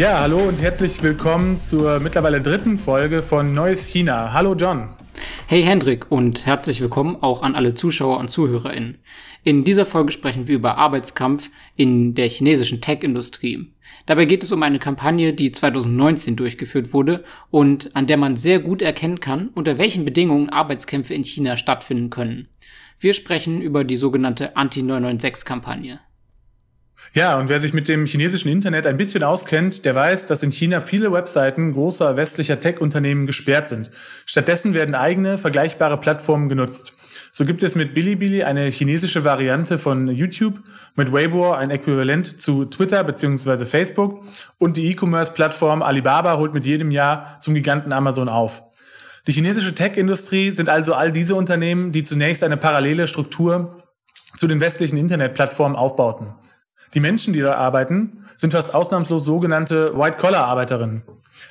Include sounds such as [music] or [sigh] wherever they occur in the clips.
Ja, hallo und herzlich willkommen zur mittlerweile dritten Folge von Neues China. Hallo John. Hey Hendrik und herzlich willkommen auch an alle Zuschauer und ZuhörerInnen. In dieser Folge sprechen wir über Arbeitskampf in der chinesischen Tech-Industrie. Dabei geht es um eine Kampagne, die 2019 durchgeführt wurde und an der man sehr gut erkennen kann, unter welchen Bedingungen Arbeitskämpfe in China stattfinden können. Wir sprechen über die sogenannte Anti-996-Kampagne. Ja, und wer sich mit dem chinesischen Internet ein bisschen auskennt, der weiß, dass in China viele Webseiten großer westlicher Tech-Unternehmen gesperrt sind. Stattdessen werden eigene, vergleichbare Plattformen genutzt. So gibt es mit Bilibili eine chinesische Variante von YouTube, mit Weibo ein Äquivalent zu Twitter bzw. Facebook und die E-Commerce-Plattform Alibaba holt mit jedem Jahr zum Giganten Amazon auf. Die chinesische Tech-Industrie sind also all diese Unternehmen, die zunächst eine parallele Struktur zu den westlichen Internetplattformen aufbauten. Die Menschen, die da arbeiten, sind fast ausnahmslos sogenannte White-Collar-Arbeiterinnen.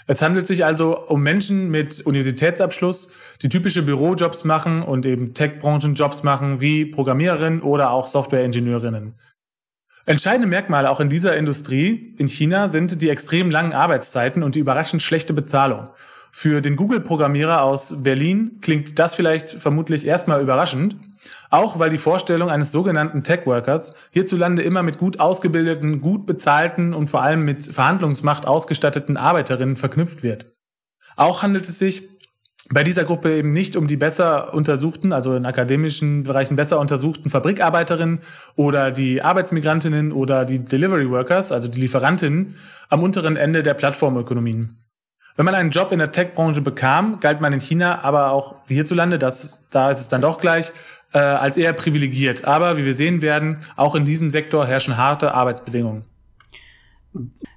Es handelt sich also um Menschen mit Universitätsabschluss, die typische Bürojobs machen und eben Tech-Branchen-Jobs machen, wie Programmiererinnen oder auch Software-Ingenieurinnen. Entscheidende Merkmale auch in dieser Industrie in China sind die extrem langen Arbeitszeiten und die überraschend schlechte Bezahlung. Für den Google-Programmierer aus Berlin klingt das vielleicht vermutlich erstmal überraschend, auch weil die Vorstellung eines sogenannten Tech-Workers hierzulande immer mit gut ausgebildeten, gut bezahlten und vor allem mit Verhandlungsmacht ausgestatteten Arbeiterinnen verknüpft wird. Auch handelt es sich bei dieser Gruppe eben nicht um die besser untersuchten, also in akademischen Bereichen besser untersuchten Fabrikarbeiterinnen oder die Arbeitsmigrantinnen oder die Delivery Workers, also die Lieferantinnen am unteren Ende der Plattformökonomien. Wenn man einen Job in der Tech-Branche bekam, galt man in China, aber auch hierzulande, das, da ist es dann doch gleich, äh, als eher privilegiert. Aber wie wir sehen werden, auch in diesem Sektor herrschen harte Arbeitsbedingungen.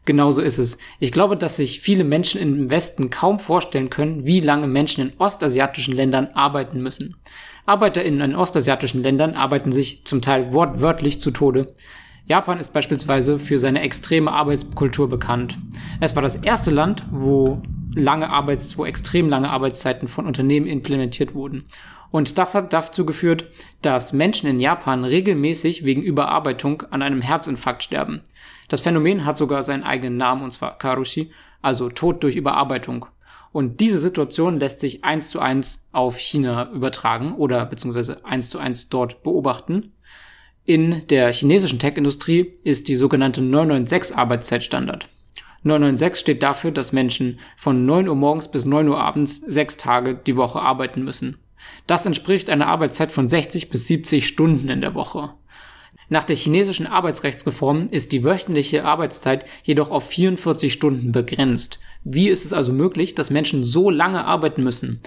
Genauso ist es. Ich glaube, dass sich viele Menschen im Westen kaum vorstellen können, wie lange Menschen in ostasiatischen Ländern arbeiten müssen. ArbeiterInnen in ostasiatischen Ländern arbeiten sich zum Teil wortwörtlich zu Tode. Japan ist beispielsweise für seine extreme Arbeitskultur bekannt. Es war das erste Land, wo lange Arbeits, wo extrem lange Arbeitszeiten von Unternehmen implementiert wurden. Und das hat dazu geführt, dass Menschen in Japan regelmäßig wegen Überarbeitung an einem Herzinfarkt sterben. Das Phänomen hat sogar seinen eigenen Namen, und zwar Karushi, also Tod durch Überarbeitung. Und diese Situation lässt sich eins zu eins auf China übertragen oder beziehungsweise eins zu eins dort beobachten. In der chinesischen Tech-Industrie ist die sogenannte 996 Arbeitszeitstandard. 996 steht dafür, dass Menschen von 9 Uhr morgens bis 9 Uhr abends sechs Tage die Woche arbeiten müssen. Das entspricht einer Arbeitszeit von 60 bis 70 Stunden in der Woche. Nach der chinesischen Arbeitsrechtsreform ist die wöchentliche Arbeitszeit jedoch auf 44 Stunden begrenzt. Wie ist es also möglich, dass Menschen so lange arbeiten müssen?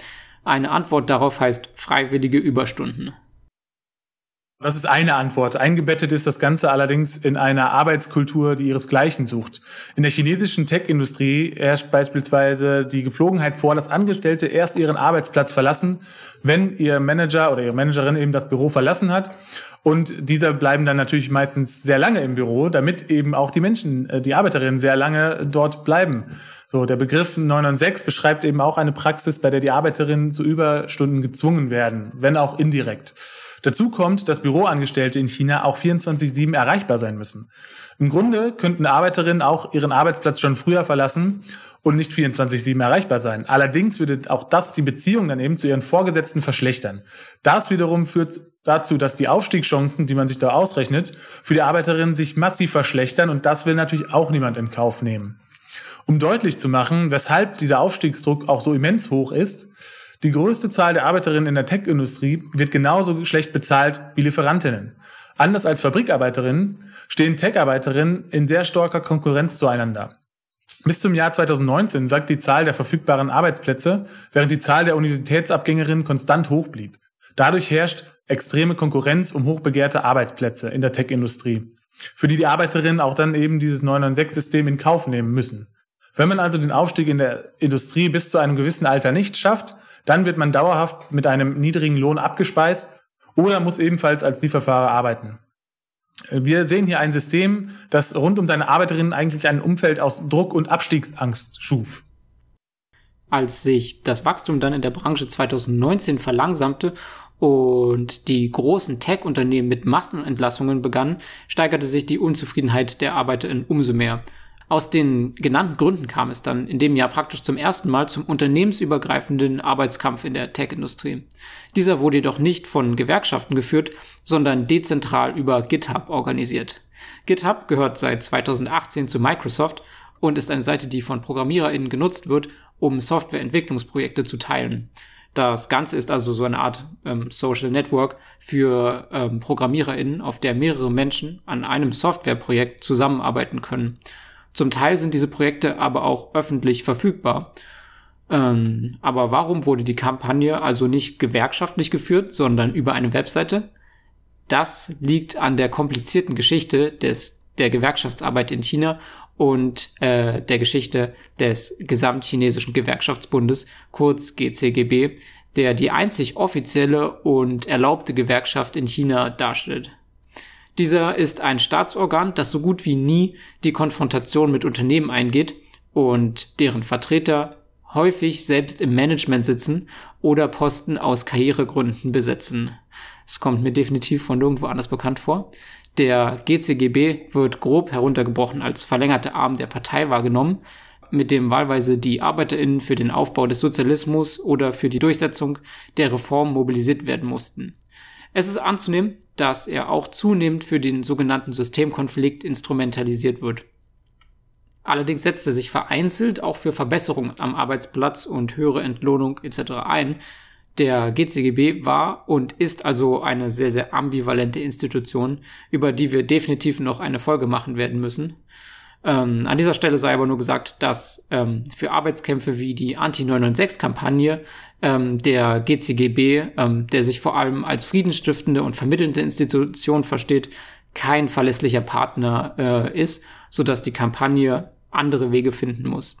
Eine Antwort darauf heißt freiwillige Überstunden. Das ist eine Antwort. Eingebettet ist das Ganze allerdings in einer Arbeitskultur, die ihresgleichen sucht. In der chinesischen Tech-Industrie herrscht beispielsweise die Geflogenheit vor, dass Angestellte erst ihren Arbeitsplatz verlassen, wenn ihr Manager oder ihre Managerin eben das Büro verlassen hat. Und diese bleiben dann natürlich meistens sehr lange im Büro, damit eben auch die Menschen, äh, die Arbeiterinnen sehr lange dort bleiben. So, der Begriff 996 beschreibt eben auch eine Praxis, bei der die Arbeiterinnen zu Überstunden gezwungen werden, wenn auch indirekt. Dazu kommt, dass Büroangestellte in China auch 24-7 erreichbar sein müssen. Im Grunde könnten Arbeiterinnen auch ihren Arbeitsplatz schon früher verlassen und nicht 24-7 erreichbar sein. Allerdings würde auch das die Beziehung dann eben zu ihren Vorgesetzten verschlechtern. Das wiederum führt dazu, dass die Aufstiegschancen, die man sich da ausrechnet, für die Arbeiterinnen sich massiv verschlechtern und das will natürlich auch niemand in Kauf nehmen. Um deutlich zu machen, weshalb dieser Aufstiegsdruck auch so immens hoch ist, die größte Zahl der Arbeiterinnen in der Tech-Industrie wird genauso schlecht bezahlt wie Lieferantinnen. Anders als Fabrikarbeiterinnen stehen Tech-Arbeiterinnen in sehr starker Konkurrenz zueinander. Bis zum Jahr 2019 sagt die Zahl der verfügbaren Arbeitsplätze, während die Zahl der Universitätsabgängerinnen konstant hoch blieb. Dadurch herrscht extreme Konkurrenz um hochbegehrte Arbeitsplätze in der Tech-Industrie, für die die Arbeiterinnen auch dann eben dieses 996-System in Kauf nehmen müssen. Wenn man also den Aufstieg in der Industrie bis zu einem gewissen Alter nicht schafft, dann wird man dauerhaft mit einem niedrigen Lohn abgespeist oder muss ebenfalls als Lieferfahrer arbeiten. Wir sehen hier ein System, das rund um seine Arbeiterinnen eigentlich ein Umfeld aus Druck und Abstiegsangst schuf. Als sich das Wachstum dann in der Branche 2019 verlangsamte und die großen Tech-Unternehmen mit Massenentlassungen begannen, steigerte sich die Unzufriedenheit der ArbeiterInnen umso mehr. Aus den genannten Gründen kam es dann in dem Jahr praktisch zum ersten Mal zum unternehmensübergreifenden Arbeitskampf in der Tech-Industrie. Dieser wurde jedoch nicht von Gewerkschaften geführt, sondern dezentral über GitHub organisiert. GitHub gehört seit 2018 zu Microsoft und ist eine Seite, die von ProgrammiererInnen genutzt wird, um Softwareentwicklungsprojekte zu teilen. Das Ganze ist also so eine Art ähm, Social Network für ähm, ProgrammiererInnen, auf der mehrere Menschen an einem Softwareprojekt zusammenarbeiten können. Zum Teil sind diese Projekte aber auch öffentlich verfügbar. Ähm, aber warum wurde die Kampagne also nicht gewerkschaftlich geführt, sondern über eine Webseite? Das liegt an der komplizierten Geschichte des, der Gewerkschaftsarbeit in China und äh, der Geschichte des Gesamtchinesischen Gewerkschaftsbundes, kurz GCGB, der die einzig offizielle und erlaubte Gewerkschaft in China darstellt. Dieser ist ein Staatsorgan, das so gut wie nie die Konfrontation mit Unternehmen eingeht und deren Vertreter häufig selbst im Management sitzen oder Posten aus Karrieregründen besetzen. Es kommt mir definitiv von irgendwo anders bekannt vor. Der GCGB wird grob heruntergebrochen als verlängerte Arm der Partei wahrgenommen, mit dem wahlweise die ArbeiterInnen für den Aufbau des Sozialismus oder für die Durchsetzung der Reform mobilisiert werden mussten. Es ist anzunehmen, dass er auch zunehmend für den sogenannten Systemkonflikt instrumentalisiert wird. Allerdings setzt er sich vereinzelt auch für Verbesserungen am Arbeitsplatz und höhere Entlohnung etc. ein. Der GCGB war und ist also eine sehr, sehr ambivalente Institution, über die wir definitiv noch eine Folge machen werden müssen. Ähm, an dieser Stelle sei aber nur gesagt, dass ähm, für Arbeitskämpfe wie die Anti-996-Kampagne ähm, der GCGB, ähm, der sich vor allem als friedensstiftende und vermittelnde Institution versteht, kein verlässlicher Partner äh, ist, sodass die Kampagne andere Wege finden muss.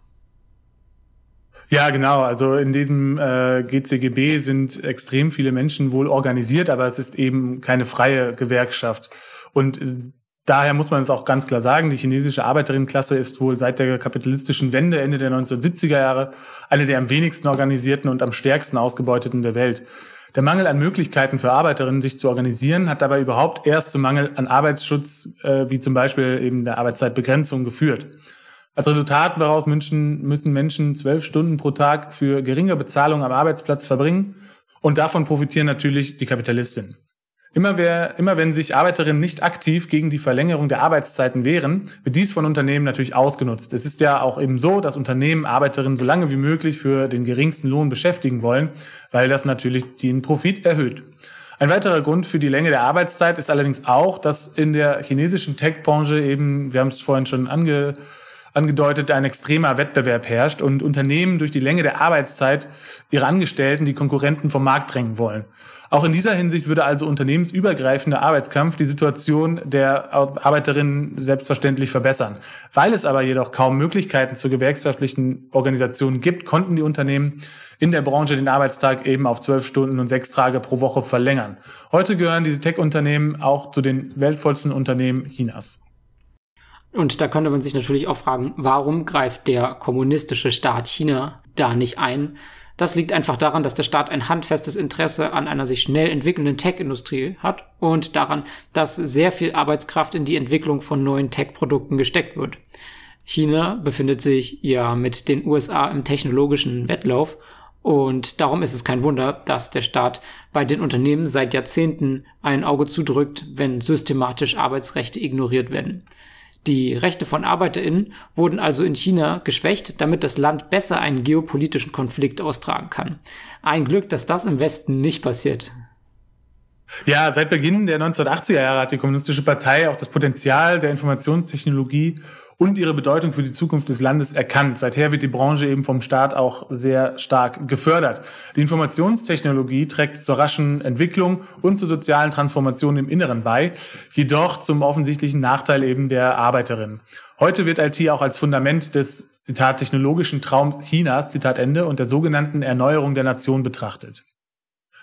Ja, genau. Also in diesem äh, GCGB sind extrem viele Menschen wohl organisiert, aber es ist eben keine freie Gewerkschaft. Und äh, Daher muss man es auch ganz klar sagen, die chinesische Arbeiterinnenklasse ist wohl seit der kapitalistischen Wende Ende der 1970er Jahre eine der am wenigsten organisierten und am stärksten ausgebeuteten der Welt. Der Mangel an Möglichkeiten für Arbeiterinnen, sich zu organisieren, hat dabei überhaupt erst zum Mangel an Arbeitsschutz, äh, wie zum Beispiel eben der Arbeitszeitbegrenzung, geführt. Als Resultat daraus müssen, Menschen zwölf Stunden pro Tag für geringe Bezahlung am Arbeitsplatz verbringen und davon profitieren natürlich die Kapitalistinnen. Immer, wer, immer wenn sich Arbeiterinnen nicht aktiv gegen die Verlängerung der Arbeitszeiten wehren, wird dies von Unternehmen natürlich ausgenutzt. Es ist ja auch eben so, dass Unternehmen Arbeiterinnen so lange wie möglich für den geringsten Lohn beschäftigen wollen, weil das natürlich den Profit erhöht. Ein weiterer Grund für die Länge der Arbeitszeit ist allerdings auch, dass in der chinesischen Tech-Branche eben, wir haben es vorhin schon ange, angedeutet, ein extremer Wettbewerb herrscht und Unternehmen durch die Länge der Arbeitszeit ihre Angestellten, die Konkurrenten vom Markt drängen wollen. Auch in dieser Hinsicht würde also unternehmensübergreifender Arbeitskampf die Situation der Arbeiterinnen selbstverständlich verbessern. Weil es aber jedoch kaum Möglichkeiten zur gewerkschaftlichen Organisation gibt, konnten die Unternehmen in der Branche den Arbeitstag eben auf zwölf Stunden und sechs Tage pro Woche verlängern. Heute gehören diese Tech-Unternehmen auch zu den weltvollsten Unternehmen Chinas. Und da könnte man sich natürlich auch fragen, warum greift der kommunistische Staat China da nicht ein? Das liegt einfach daran, dass der Staat ein handfestes Interesse an einer sich schnell entwickelnden Tech-Industrie hat und daran, dass sehr viel Arbeitskraft in die Entwicklung von neuen Tech-Produkten gesteckt wird. China befindet sich ja mit den USA im technologischen Wettlauf und darum ist es kein Wunder, dass der Staat bei den Unternehmen seit Jahrzehnten ein Auge zudrückt, wenn systematisch Arbeitsrechte ignoriert werden. Die Rechte von ArbeiterInnen wurden also in China geschwächt, damit das Land besser einen geopolitischen Konflikt austragen kann. Ein Glück, dass das im Westen nicht passiert. Ja, seit Beginn der 1980er Jahre hat die Kommunistische Partei auch das Potenzial der Informationstechnologie und ihre Bedeutung für die Zukunft des Landes erkannt. Seither wird die Branche eben vom Staat auch sehr stark gefördert. Die Informationstechnologie trägt zur raschen Entwicklung und zur sozialen Transformation im Inneren bei, jedoch zum offensichtlichen Nachteil eben der Arbeiterinnen. Heute wird IT auch als Fundament des Zitat technologischen Traums Chinas, Zitat Ende, und der sogenannten Erneuerung der Nation betrachtet.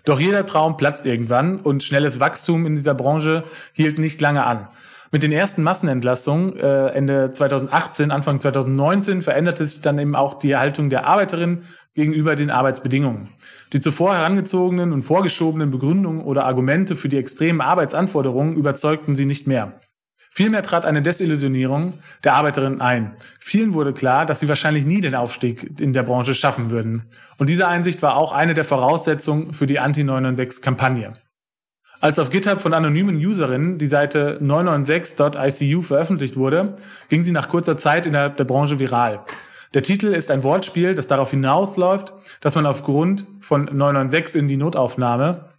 Doch jeder Traum platzt irgendwann und schnelles Wachstum in dieser Branche hielt nicht lange an. Mit den ersten Massenentlassungen äh, Ende 2018, Anfang 2019 veränderte sich dann eben auch die Haltung der Arbeiterinnen gegenüber den Arbeitsbedingungen. Die zuvor herangezogenen und vorgeschobenen Begründungen oder Argumente für die extremen Arbeitsanforderungen überzeugten sie nicht mehr. Vielmehr trat eine Desillusionierung der Arbeiterinnen ein. Vielen wurde klar, dass sie wahrscheinlich nie den Aufstieg in der Branche schaffen würden. Und diese Einsicht war auch eine der Voraussetzungen für die Anti-996-Kampagne. Als auf GitHub von anonymen Userinnen die Seite 996.icu veröffentlicht wurde, ging sie nach kurzer Zeit innerhalb der Branche viral. Der Titel ist ein Wortspiel, das darauf hinausläuft, dass man aufgrund von 996 in die Notaufnahme,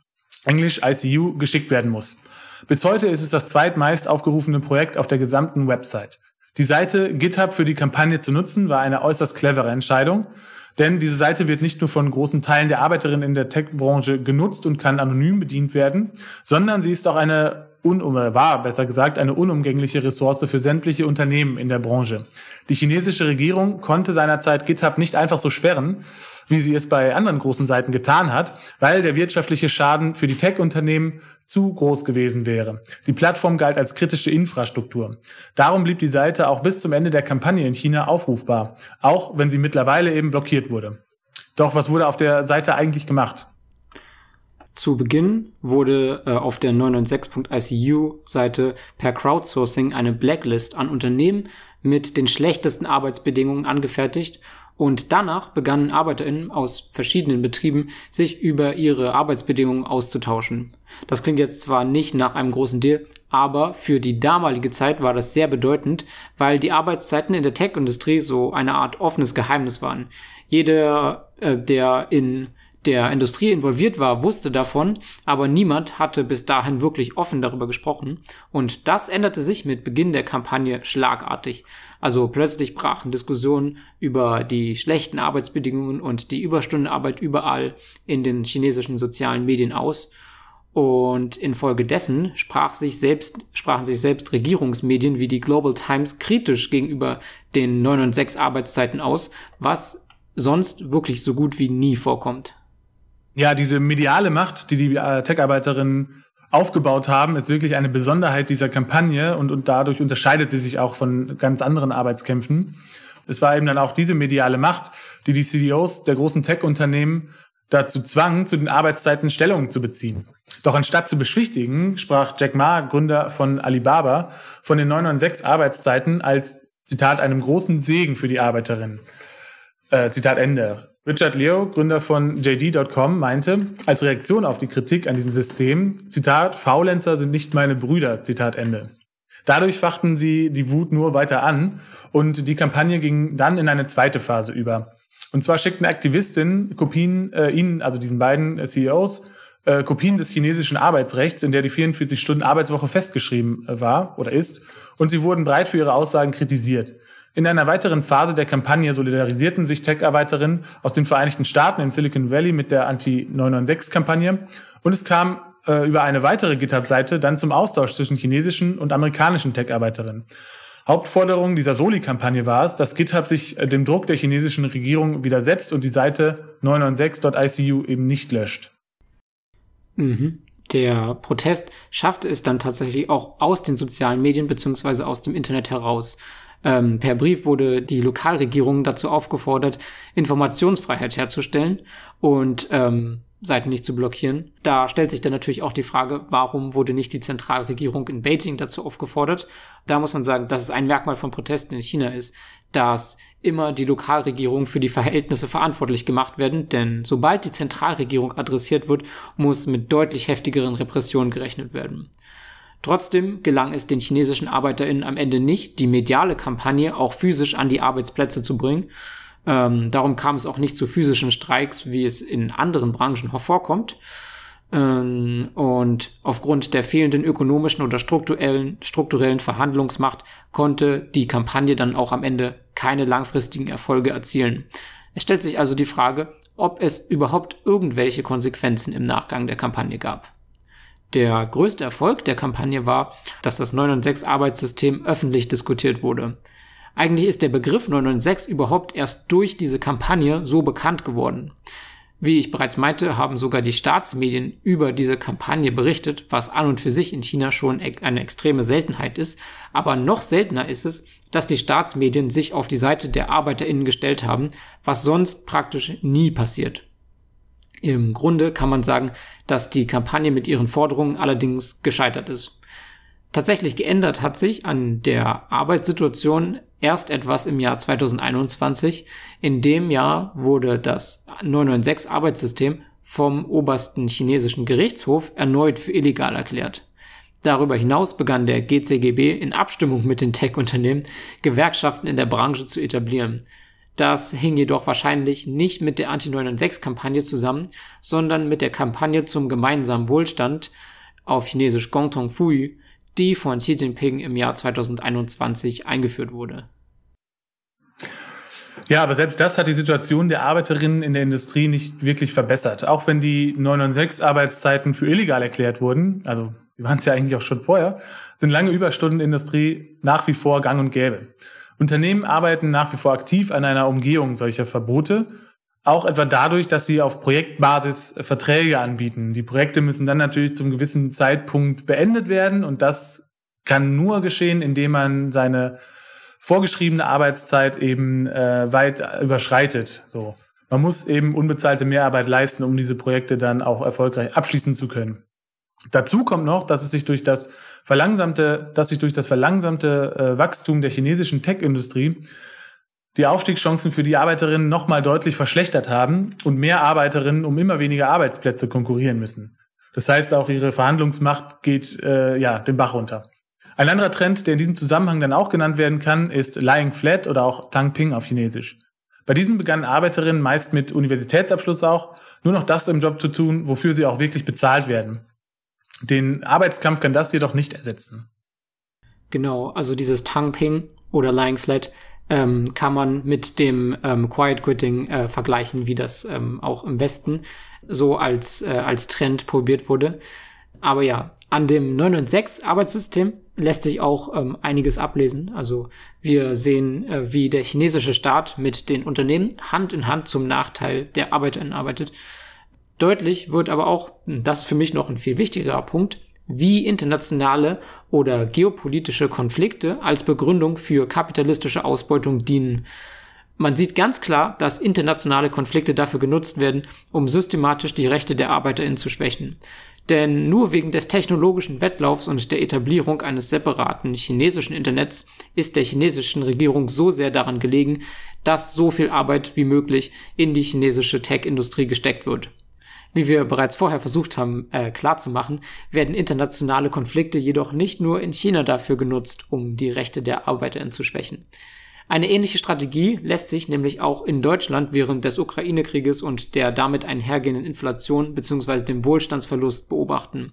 englisch ICU, geschickt werden muss. Bis heute ist es das zweitmeist aufgerufene Projekt auf der gesamten Website. Die Seite GitHub für die Kampagne zu nutzen war eine äußerst clevere Entscheidung, denn diese Seite wird nicht nur von großen Teilen der Arbeiterinnen in der Tech-Branche genutzt und kann anonym bedient werden, sondern sie ist auch eine un oder war besser gesagt eine unumgängliche Ressource für sämtliche Unternehmen in der Branche. Die chinesische Regierung konnte seinerzeit GitHub nicht einfach so sperren, wie sie es bei anderen großen Seiten getan hat, weil der wirtschaftliche Schaden für die Tech-Unternehmen zu groß gewesen wäre. Die Plattform galt als kritische Infrastruktur. Darum blieb die Seite auch bis zum Ende der Kampagne in China aufrufbar, auch wenn sie mittlerweile eben blockiert wurde. Doch was wurde auf der Seite eigentlich gemacht? Zu Beginn wurde äh, auf der 996.icu-Seite per Crowdsourcing eine Blacklist an Unternehmen mit den schlechtesten Arbeitsbedingungen angefertigt und danach begannen ArbeiterInnen aus verschiedenen Betrieben sich über ihre Arbeitsbedingungen auszutauschen. Das klingt jetzt zwar nicht nach einem großen Deal, aber für die damalige Zeit war das sehr bedeutend, weil die Arbeitszeiten in der Tech-Industrie so eine Art offenes Geheimnis waren. Jeder, äh, der in der Industrie involviert war, wusste davon, aber niemand hatte bis dahin wirklich offen darüber gesprochen. Und das änderte sich mit Beginn der Kampagne schlagartig. Also plötzlich brachen Diskussionen über die schlechten Arbeitsbedingungen und die Überstundenarbeit überall in den chinesischen sozialen Medien aus. Und infolgedessen sprach sich selbst, sprachen sich selbst Regierungsmedien wie die Global Times kritisch gegenüber den 9 und 6 Arbeitszeiten aus, was sonst wirklich so gut wie nie vorkommt ja, diese mediale Macht, die die äh, Tech-Arbeiterinnen aufgebaut haben, ist wirklich eine Besonderheit dieser Kampagne und, und dadurch unterscheidet sie sich auch von ganz anderen Arbeitskämpfen. Es war eben dann auch diese mediale Macht, die die CDOs der großen Tech-Unternehmen dazu zwang, zu den Arbeitszeiten Stellung zu beziehen. Doch anstatt zu beschwichtigen, sprach Jack Ma, Gründer von Alibaba, von den 996 Arbeitszeiten als, Zitat, einem großen Segen für die Arbeiterinnen. Äh, Zitat Ende. Richard Leo, Gründer von JD.com, meinte als Reaktion auf die Kritik an diesem System, Zitat, Faulenzer sind nicht meine Brüder, Zitat Ende. Dadurch fachten sie die Wut nur weiter an und die Kampagne ging dann in eine zweite Phase über. Und zwar schickten Aktivistinnen Kopien, äh, ihnen, also diesen beiden äh, CEOs, äh, Kopien des chinesischen Arbeitsrechts, in der die 44 Stunden Arbeitswoche festgeschrieben äh, war oder ist, und sie wurden breit für ihre Aussagen kritisiert. In einer weiteren Phase der Kampagne solidarisierten sich Tech-Arbeiterinnen aus den Vereinigten Staaten im Silicon Valley mit der Anti-996-Kampagne und es kam äh, über eine weitere GitHub-Seite dann zum Austausch zwischen chinesischen und amerikanischen Tech-Arbeiterinnen. Hauptforderung dieser Soli-Kampagne war es, dass GitHub sich äh, dem Druck der chinesischen Regierung widersetzt und die Seite 996.icu eben nicht löscht. Mhm. Der Protest schaffte es dann tatsächlich auch aus den sozialen Medien beziehungsweise aus dem Internet heraus. Ähm, per Brief wurde die Lokalregierung dazu aufgefordert, Informationsfreiheit herzustellen und ähm, Seiten nicht zu blockieren. Da stellt sich dann natürlich auch die Frage, warum wurde nicht die Zentralregierung in Beijing dazu aufgefordert? Da muss man sagen, dass es ein Merkmal von Protesten in China ist, dass immer die Lokalregierung für die Verhältnisse verantwortlich gemacht werden, denn sobald die Zentralregierung adressiert wird, muss mit deutlich heftigeren Repressionen gerechnet werden. Trotzdem gelang es den chinesischen ArbeiterInnen am Ende nicht, die mediale Kampagne auch physisch an die Arbeitsplätze zu bringen. Ähm, darum kam es auch nicht zu physischen Streiks, wie es in anderen Branchen hervorkommt. Ähm, und aufgrund der fehlenden ökonomischen oder strukturellen, strukturellen Verhandlungsmacht konnte die Kampagne dann auch am Ende keine langfristigen Erfolge erzielen. Es stellt sich also die Frage, ob es überhaupt irgendwelche Konsequenzen im Nachgang der Kampagne gab. Der größte Erfolg der Kampagne war, dass das 996 Arbeitssystem öffentlich diskutiert wurde. Eigentlich ist der Begriff 996 überhaupt erst durch diese Kampagne so bekannt geworden. Wie ich bereits meinte, haben sogar die Staatsmedien über diese Kampagne berichtet, was an und für sich in China schon eine extreme Seltenheit ist. Aber noch seltener ist es, dass die Staatsmedien sich auf die Seite der ArbeiterInnen gestellt haben, was sonst praktisch nie passiert. Im Grunde kann man sagen, dass die Kampagne mit ihren Forderungen allerdings gescheitert ist. Tatsächlich geändert hat sich an der Arbeitssituation erst etwas im Jahr 2021. In dem Jahr wurde das 996 Arbeitssystem vom obersten chinesischen Gerichtshof erneut für illegal erklärt. Darüber hinaus begann der GCGB in Abstimmung mit den Tech-Unternehmen Gewerkschaften in der Branche zu etablieren. Das hing jedoch wahrscheinlich nicht mit der Anti-996-Kampagne zusammen, sondern mit der Kampagne zum gemeinsamen Wohlstand, auf Chinesisch Gongtong Fui, die von Xi Jinping im Jahr 2021 eingeführt wurde. Ja, aber selbst das hat die Situation der Arbeiterinnen in der Industrie nicht wirklich verbessert. Auch wenn die 996 Arbeitszeiten für illegal erklärt wurden, also die waren es ja eigentlich auch schon vorher, sind lange Überstundenindustrie nach wie vor gang und gäbe. Unternehmen arbeiten nach wie vor aktiv an einer Umgehung solcher Verbote, auch etwa dadurch, dass sie auf Projektbasis Verträge anbieten. Die Projekte müssen dann natürlich zum gewissen Zeitpunkt beendet werden und das kann nur geschehen, indem man seine vorgeschriebene Arbeitszeit eben äh, weit überschreitet. So. Man muss eben unbezahlte Mehrarbeit leisten, um diese Projekte dann auch erfolgreich abschließen zu können. Dazu kommt noch, dass es sich durch das verlangsamte, dass sich durch das verlangsamte äh, Wachstum der chinesischen Tech-Industrie die Aufstiegschancen für die Arbeiterinnen nochmal deutlich verschlechtert haben und mehr Arbeiterinnen um immer weniger Arbeitsplätze konkurrieren müssen. Das heißt, auch ihre Verhandlungsmacht geht äh, ja den Bach runter. Ein anderer Trend, der in diesem Zusammenhang dann auch genannt werden kann, ist Lying Flat oder auch Tang Ping auf Chinesisch. Bei diesem begannen Arbeiterinnen meist mit Universitätsabschluss auch nur noch das im Job zu tun, wofür sie auch wirklich bezahlt werden. Den Arbeitskampf kann das jedoch nicht ersetzen. Genau, also dieses Tongue Ping oder Lying Flat ähm, kann man mit dem ähm, Quiet Quitting äh, vergleichen, wie das ähm, auch im Westen so als, äh, als Trend probiert wurde. Aber ja, an dem 996 Arbeitssystem lässt sich auch ähm, einiges ablesen. Also wir sehen, äh, wie der chinesische Staat mit den Unternehmen Hand in Hand zum Nachteil der ArbeiterInnen arbeitet. Deutlich wird aber auch, das ist für mich noch ein viel wichtigerer Punkt, wie internationale oder geopolitische Konflikte als Begründung für kapitalistische Ausbeutung dienen. Man sieht ganz klar, dass internationale Konflikte dafür genutzt werden, um systematisch die Rechte der ArbeiterInnen zu schwächen. Denn nur wegen des technologischen Wettlaufs und der Etablierung eines separaten chinesischen Internets ist der chinesischen Regierung so sehr daran gelegen, dass so viel Arbeit wie möglich in die chinesische Tech-Industrie gesteckt wird. Wie wir bereits vorher versucht haben äh, klarzumachen, werden internationale Konflikte jedoch nicht nur in China dafür genutzt, um die Rechte der ArbeiterInnen zu schwächen. Eine ähnliche Strategie lässt sich nämlich auch in Deutschland während des Ukraine-Krieges und der damit einhergehenden Inflation bzw. dem Wohlstandsverlust beobachten.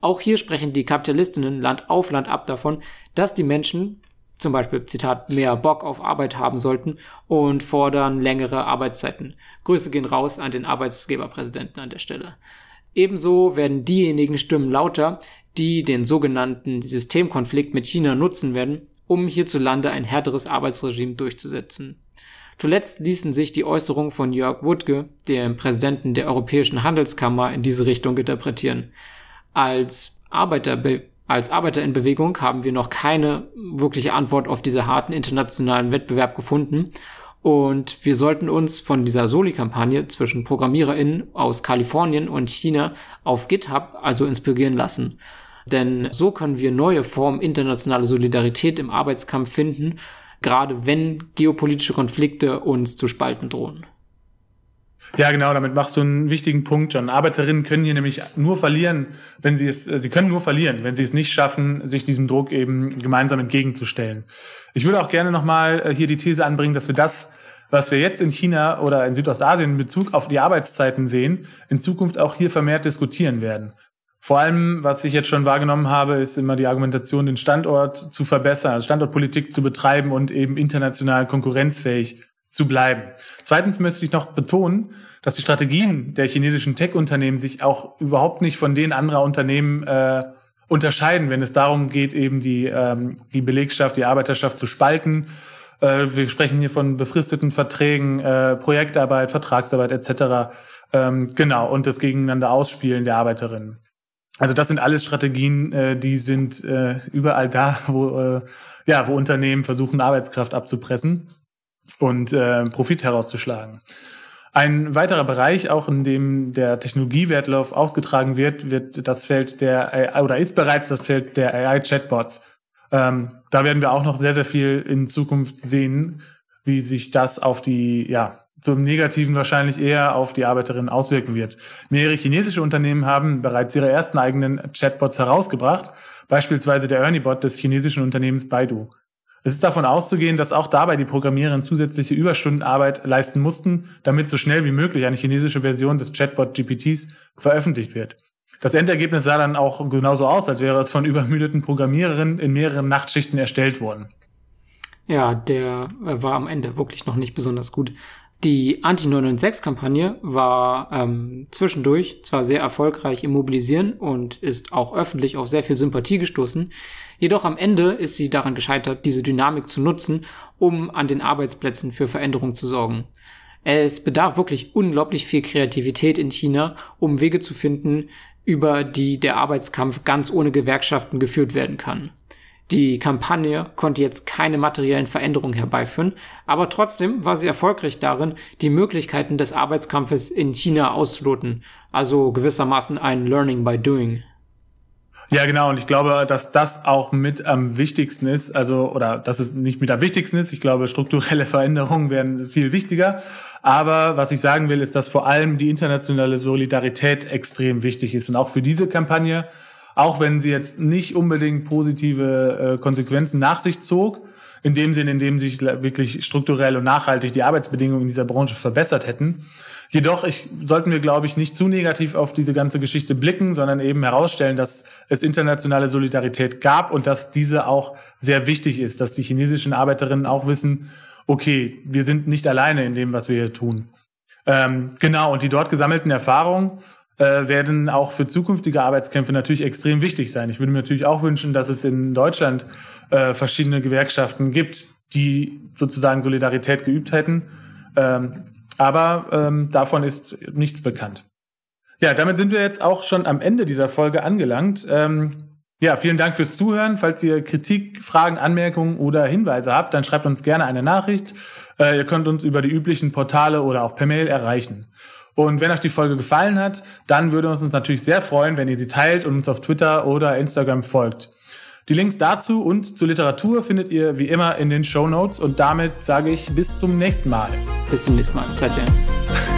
Auch hier sprechen die Kapitalistinnen Land auf Land ab davon, dass die Menschen zum Beispiel, Zitat, mehr Bock auf Arbeit haben sollten und fordern längere Arbeitszeiten. Grüße gehen raus an den Arbeitsgeberpräsidenten an der Stelle. Ebenso werden diejenigen Stimmen lauter, die den sogenannten Systemkonflikt mit China nutzen werden, um hierzulande ein härteres Arbeitsregime durchzusetzen. Zuletzt ließen sich die Äußerungen von Jörg Wuttke, dem Präsidenten der Europäischen Handelskammer, in diese Richtung interpretieren. Als Arbeiterbe als Arbeiter in Bewegung haben wir noch keine wirkliche Antwort auf diese harten internationalen Wettbewerb gefunden. Und wir sollten uns von dieser Soli-Kampagne zwischen ProgrammiererInnen aus Kalifornien und China auf GitHub also inspirieren lassen. Denn so können wir neue Formen internationaler Solidarität im Arbeitskampf finden, gerade wenn geopolitische Konflikte uns zu spalten drohen. Ja, genau, damit machst du einen wichtigen Punkt, John. Arbeiterinnen können hier nämlich nur verlieren, wenn sie es, äh, sie können nur verlieren, wenn sie es nicht schaffen, sich diesem Druck eben gemeinsam entgegenzustellen. Ich würde auch gerne nochmal äh, hier die These anbringen, dass wir das, was wir jetzt in China oder in Südostasien in Bezug auf die Arbeitszeiten sehen, in Zukunft auch hier vermehrt diskutieren werden. Vor allem, was ich jetzt schon wahrgenommen habe, ist immer die Argumentation, den Standort zu verbessern, also Standortpolitik zu betreiben und eben international konkurrenzfähig zu bleiben. Zweitens möchte ich noch betonen, dass die Strategien der chinesischen Tech-Unternehmen sich auch überhaupt nicht von denen anderer Unternehmen äh, unterscheiden, wenn es darum geht, eben die, ähm, die Belegschaft, die Arbeiterschaft zu spalten. Äh, wir sprechen hier von befristeten Verträgen, äh, Projektarbeit, Vertragsarbeit etc. Ähm, genau, und das Gegeneinander ausspielen der Arbeiterinnen. Also das sind alles Strategien, äh, die sind äh, überall da, wo, äh, ja, wo Unternehmen versuchen, Arbeitskraft abzupressen und äh, Profit herauszuschlagen. Ein weiterer Bereich, auch in dem der Technologiewertlauf ausgetragen wird, wird das Feld der AI, oder ist bereits das Feld der AI-Chatbots. Ähm, da werden wir auch noch sehr, sehr viel in Zukunft sehen, wie sich das auf die, ja, zum Negativen wahrscheinlich eher auf die Arbeiterinnen auswirken wird. Mehrere chinesische Unternehmen haben bereits ihre ersten eigenen Chatbots herausgebracht, beispielsweise der Ernie-Bot des chinesischen Unternehmens Baidu. Es ist davon auszugehen, dass auch dabei die Programmierer zusätzliche Überstundenarbeit leisten mussten, damit so schnell wie möglich eine chinesische Version des Chatbot GPTs veröffentlicht wird. Das Endergebnis sah dann auch genauso aus, als wäre es von übermüdeten Programmiererinnen in mehreren Nachtschichten erstellt worden. Ja, der war am Ende wirklich noch nicht besonders gut. Die Anti-996-Kampagne war ähm, zwischendurch zwar sehr erfolgreich im Mobilisieren und ist auch öffentlich auf sehr viel Sympathie gestoßen, jedoch am Ende ist sie daran gescheitert, diese Dynamik zu nutzen, um an den Arbeitsplätzen für Veränderung zu sorgen. Es bedarf wirklich unglaublich viel Kreativität in China, um Wege zu finden, über die der Arbeitskampf ganz ohne Gewerkschaften geführt werden kann. Die Kampagne konnte jetzt keine materiellen Veränderungen herbeiführen, aber trotzdem war sie erfolgreich darin, die Möglichkeiten des Arbeitskampfes in China auszuloten, also gewissermaßen ein Learning by Doing. Ja, genau. Und ich glaube, dass das auch mit am wichtigsten ist. Also, oder dass es nicht mit am wichtigsten ist. Ich glaube, strukturelle [laughs] Veränderungen werden viel wichtiger. Aber was ich sagen will, ist, dass vor allem die internationale Solidarität extrem wichtig ist. Und auch für diese Kampagne auch wenn sie jetzt nicht unbedingt positive äh, Konsequenzen nach sich zog, in dem Sinne, in dem sich wirklich strukturell und nachhaltig die Arbeitsbedingungen in dieser Branche verbessert hätten. Jedoch ich, sollten wir, glaube ich, nicht zu negativ auf diese ganze Geschichte blicken, sondern eben herausstellen, dass es internationale Solidarität gab und dass diese auch sehr wichtig ist, dass die chinesischen Arbeiterinnen auch wissen, okay, wir sind nicht alleine in dem, was wir hier tun. Ähm, genau, und die dort gesammelten Erfahrungen äh, werden auch für zukünftige Arbeitskämpfe natürlich extrem wichtig sein. Ich würde mir natürlich auch wünschen, dass es in Deutschland äh, verschiedene Gewerkschaften gibt, die sozusagen Solidarität geübt hätten. Ähm, aber ähm, davon ist nichts bekannt. Ja, damit sind wir jetzt auch schon am Ende dieser Folge angelangt. Ähm, ja, vielen Dank fürs Zuhören. Falls ihr Kritik, Fragen, Anmerkungen oder Hinweise habt, dann schreibt uns gerne eine Nachricht. Äh, ihr könnt uns über die üblichen Portale oder auch per Mail erreichen. Und wenn euch die Folge gefallen hat, dann würde uns uns natürlich sehr freuen, wenn ihr sie teilt und uns auf Twitter oder Instagram folgt. Die Links dazu und zur Literatur findet ihr wie immer in den Show Notes und damit sage ich bis zum nächsten Mal. Bis zum nächsten Mal. Ciao, ciao.